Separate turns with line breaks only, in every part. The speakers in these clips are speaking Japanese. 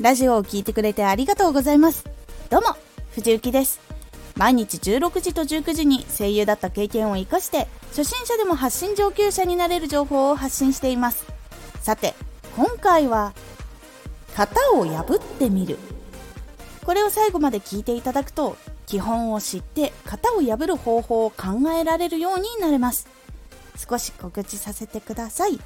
ラジオを聴いてくれてありがとうございます。どうも、藤幸です。毎日16時と19時に声優だった経験を活かして、初心者でも発信上級者になれる情報を発信しています。さて、今回は、型を破ってみる。これを最後まで聞いていただくと、基本を知って型を破る方法を考えられるようになれます。少し告知させてください。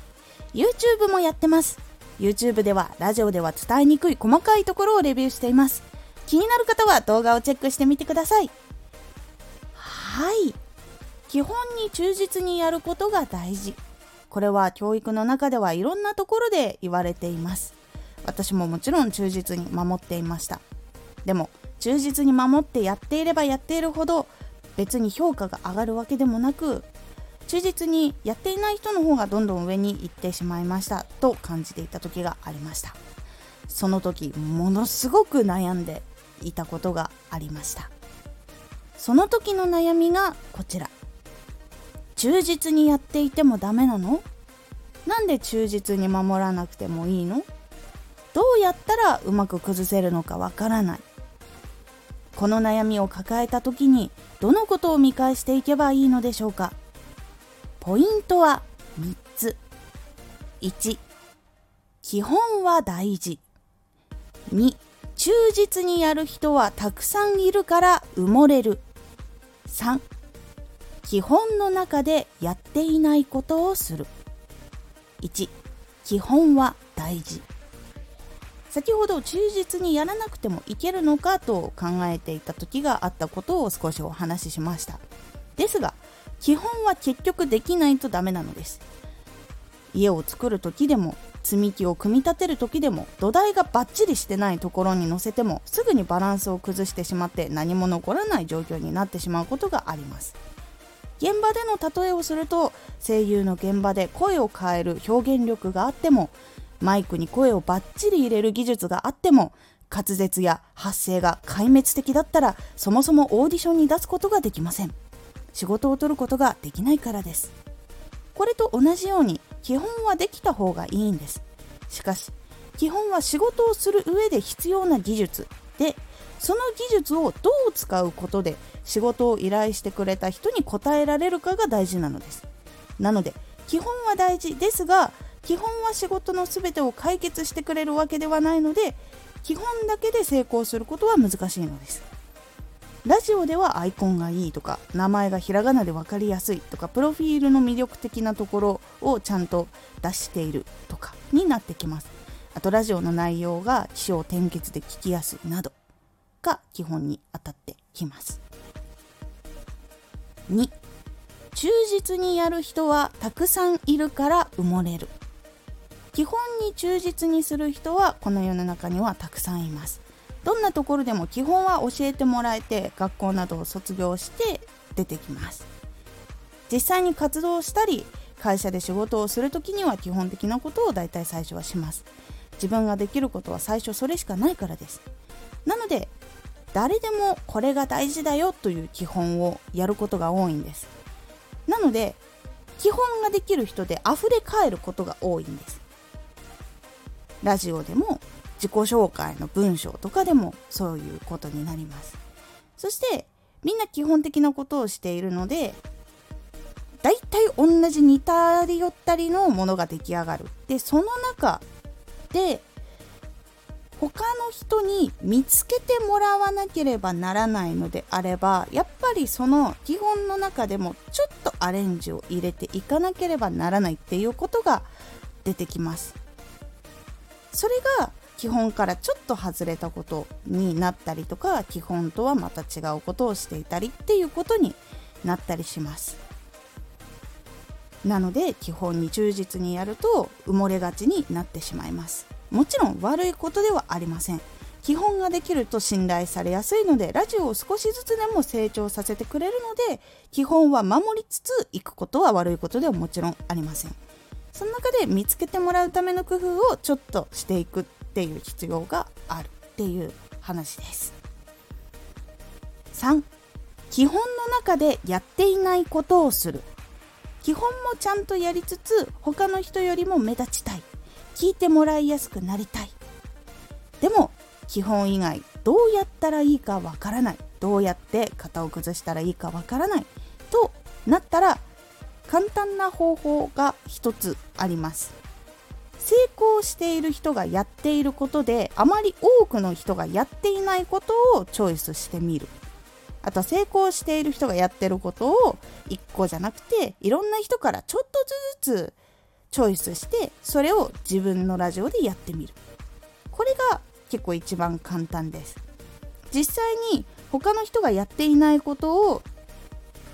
YouTube もやってます。YouTube ではラジオでは伝えにくい細かいところをレビューしています。気になる方は動画をチェックしてみてください。はい。基本に忠実にやることが大事。これは教育の中ではいろんなところで言われています。私ももちろん忠実に守っていました。でも忠実に守ってやっていればやっているほど別に評価が上がるわけでもなく忠実にやっていない人の方がどんどん上に行ってしまいましたと感じていた時がありました。その時ものすごく悩んでいたことがありました。その時の悩みがこちら。忠実にやっていてもダメなの？なんで忠実に守らなくてもいいの？どうやったらうまく崩せるのかわからない。この悩みを抱えた時にどのことを見返していけばいいのでしょうか？ポイントは3つ。1、基本は大事。2、忠実にやる人はたくさんいるから埋もれる。3、基本の中でやっていないことをする。1、基本は大事。先ほど忠実にやらなくてもいけるのかと考えていた時があったことを少しお話ししました。ですが、基本は結局できないとダメなのです。家を作る時でも積み木を組み立てる時でも土台がバッチリしてないところに乗せてもすぐにバランスを崩してしまって何も残らない状況になってしまうことがあります。現場での例えをすると声優の現場で声を変える表現力があってもマイクに声をバッチリ入れる技術があっても滑舌や発声が壊滅的だったらそもそもオーディションに出すことができません。仕事を取ることができないからです。これと同じように基本はできた方がいいんです。しかし基本は仕事をする上で必要な技術でその技術をどう使うことで仕事を依頼してくれた人に応えられるかが大事なのです。なので基本は大事ですが基本は仕事の全てを解決してくれるわけではないので基本だけで成功することは難しいのです。ラジオではアイコンがいいとか名前がひらがなで分かりやすいとかプロフィールの魅力的なところをちゃんと出しているとかになってきます。あとラジオの内容が起承転結で聞きやすいなどが基本に当たってきます。2忠実にやる人はたくさんいるから埋もれる。基本に忠実にする人はこの世の中にはたくさんいます。どんなところでも基本は教えてもらえて学校などを卒業して出てきます。実際に活動したり会社で仕事をする時には基本的なことを大体最初はします。自分ができることは最初それしかないからです。なので誰でもこれが大事だよという基本をやることが多いんです。なので基本ができる人で溢れ返ることが多いんです。ラジオでも自己紹介の文章とかでもそういうことになります。そしてみんな基本的なことをしているので大体同じ似たり寄ったりのものが出来上がる。でその中で他の人に見つけてもらわなければならないのであればやっぱりその基本の中でもちょっとアレンジを入れていかなければならないっていうことが出てきます。それが基本からちょっと外れたことになったりとか基本とはまた違うことをしていたりっていうことになったりします。なので基本に忠実にやると埋もれがちになってしまいます。もちろん悪いことではありません。基本ができると信頼されやすいのでラジオを少しずつでも成長させてくれるので基本は守りつついくことは悪いことではもちろんありません。その中で見つけてもらうための工夫をちょっとしていくっていう必要があるっていう話です。3基本の中でやっていないことをする。基本もちゃんとやりつつ他の人よりも目立ちたい。聞いてもらいやすくなりたい。でも基本以外どうやったらいいかわからない。どうやって型を崩したらいいかわからない。となったら簡単な方法が一つあります。成功している人がやっていることであまり多くの人がやっていないことをチョイスしてみる。あとは成功している人がやってることを1個じゃなくていろんな人からちょっとずつチョイスしてそれを自分のラジオでやってみる。これが結構一番簡単です。実際に他の人がやっていないことを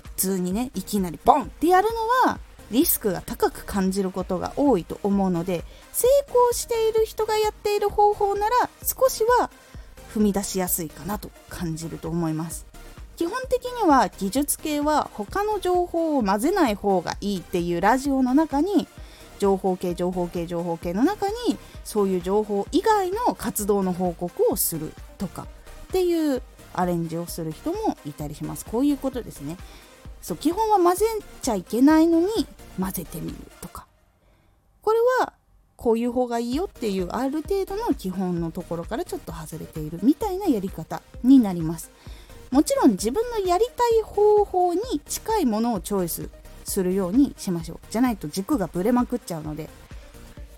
普通にねいきなりボンってやるのはリスクが高く感じることが多いと思うので成功している人がやっている方法なら少しは踏み出しやすいかなと感じると思います。基本的には技術系は他の情報を混ぜない方がいいっていうラジオの中に情報系情報系情報系の中にそういう情報以外の活動の報告をするとかっていうアレンジをする人もいたりします。こういうことですね。そう基本は混ぜちゃいけないのに混ぜてみるとか。これはこういう方がいいよっていうある程度の基本のところからちょっと外れているみたいなやり方になります。もちろん自分のやりたい方法に近いものをチョイスするようにしましょう。じゃないと軸がぶれまくっちゃうので。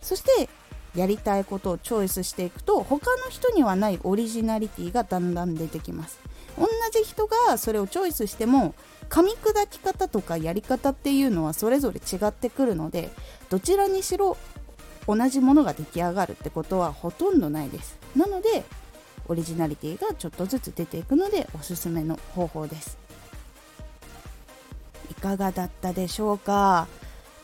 そしてやりたいことをチョイスしていくと他の人にはないオリジナリティがだんだん出てきます。同じ人がそれをチョイスしても噛み砕き方とかやり方っていうのはそれぞれ違ってくるのでどちらにしろ同じものが出来上がるってことはほとんどないです。なのでオリジナリティがちょっとずつ出ていくのでおすすめの方法です。いかがだったでしょうか？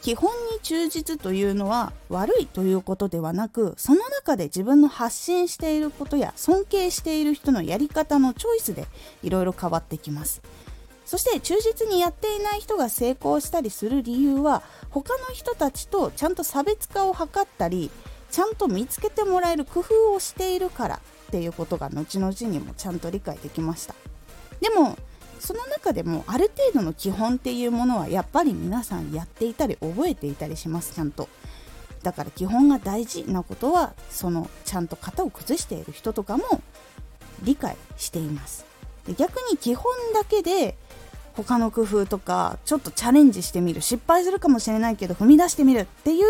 基本に忠実というのは悪いということではなくその中で自分の発信していることや尊敬している人のやり方のチョイスでいろいろ変わってきます。そして忠実にやっていない人が成功したりする理由は他の人たちとちゃんと差別化を図ったりちゃんと見つけてもらえる工夫をしているからっていうことが後々にもちゃんと理解できました。でもその中でもある程度の基本っていうものはやっぱり皆さんやっていたり覚えていたりしますちゃんと。だから基本が大事なことはそのちゃんと型を崩している人とかも理解しています。で逆に基本だけで他の工夫とかちょっとチャレンジしてみる失敗するかもしれないけど踏み出してみるっていう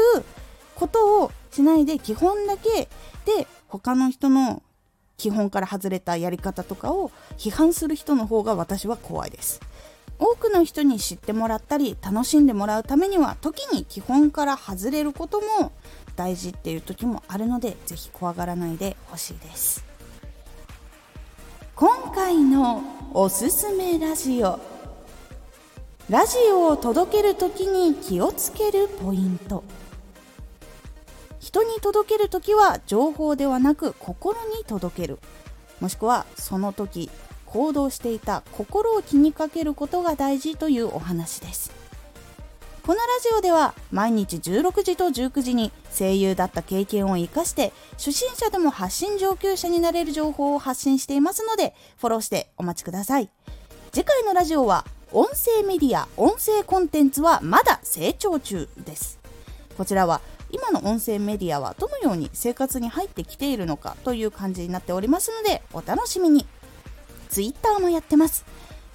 ことをしないで基本だけで他の人の基本から外れたやり方とかを批判する人の方が私は怖いです。多くの人に知ってもらったり楽しんでもらうためには時に基本から外れることも大事っていう時もあるので是非怖がらないでほしいです。今回のおすすめラジオ。ラジオを届ける時に気をつけるポイント。人に届ける時は情報ではなく心に届ける。もしくはその時行動していた心を気にかけることが大事というお話です。このラジオでは毎日16時と19時に声優だった経験を生かして初心者でも発信上級者になれる情報を発信していますのでフォローしてお待ちください。次回のラジオは音声メディア音声コンテンツはまだ成長中です。こちらは今の音声メディアはどのように生活に入ってきているのかという感じになっておりますのでお楽しみに。Twitter もやってます。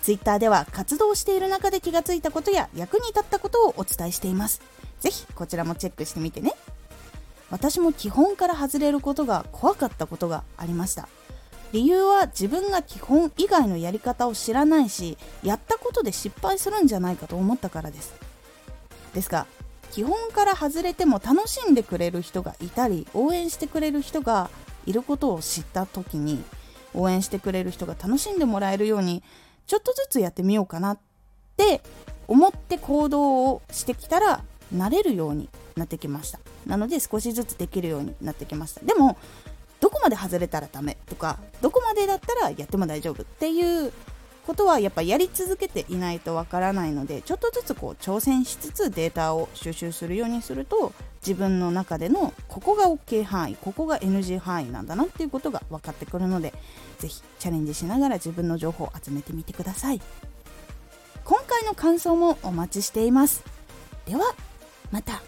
Twitter では活動している中で気がついたことや役に立ったことをお伝えしています。ぜひこちらもチェックしてみてね。私も基本から外れることが怖かったことがありました。理由は自分が基本以外のやり方を知らないしやったことで失敗するんじゃないかと思ったからです。ですが基本から外れても楽しんでくれる人がいたり応援してくれる人がいることを知った時に応援してくれる人が楽しんでもらえるようにちょっとずつやってみようかなって思って行動をしてきたら慣れるようになってきました。なので少しずつできるようになってきました。でもどこまで外れたらダメとかどこまでだったらやっても大丈夫っていうことはやっぱやり続けていないとわからないのでちょっとずつこう挑戦しつつデータを収集するようにすると自分の中でのここが OK 範囲ここが NG 範囲なんだなっていうことが分かってくるので是非チャレンジしながら自分の情報を集めてみてください。今回の感想もお待ちしています。ではまた。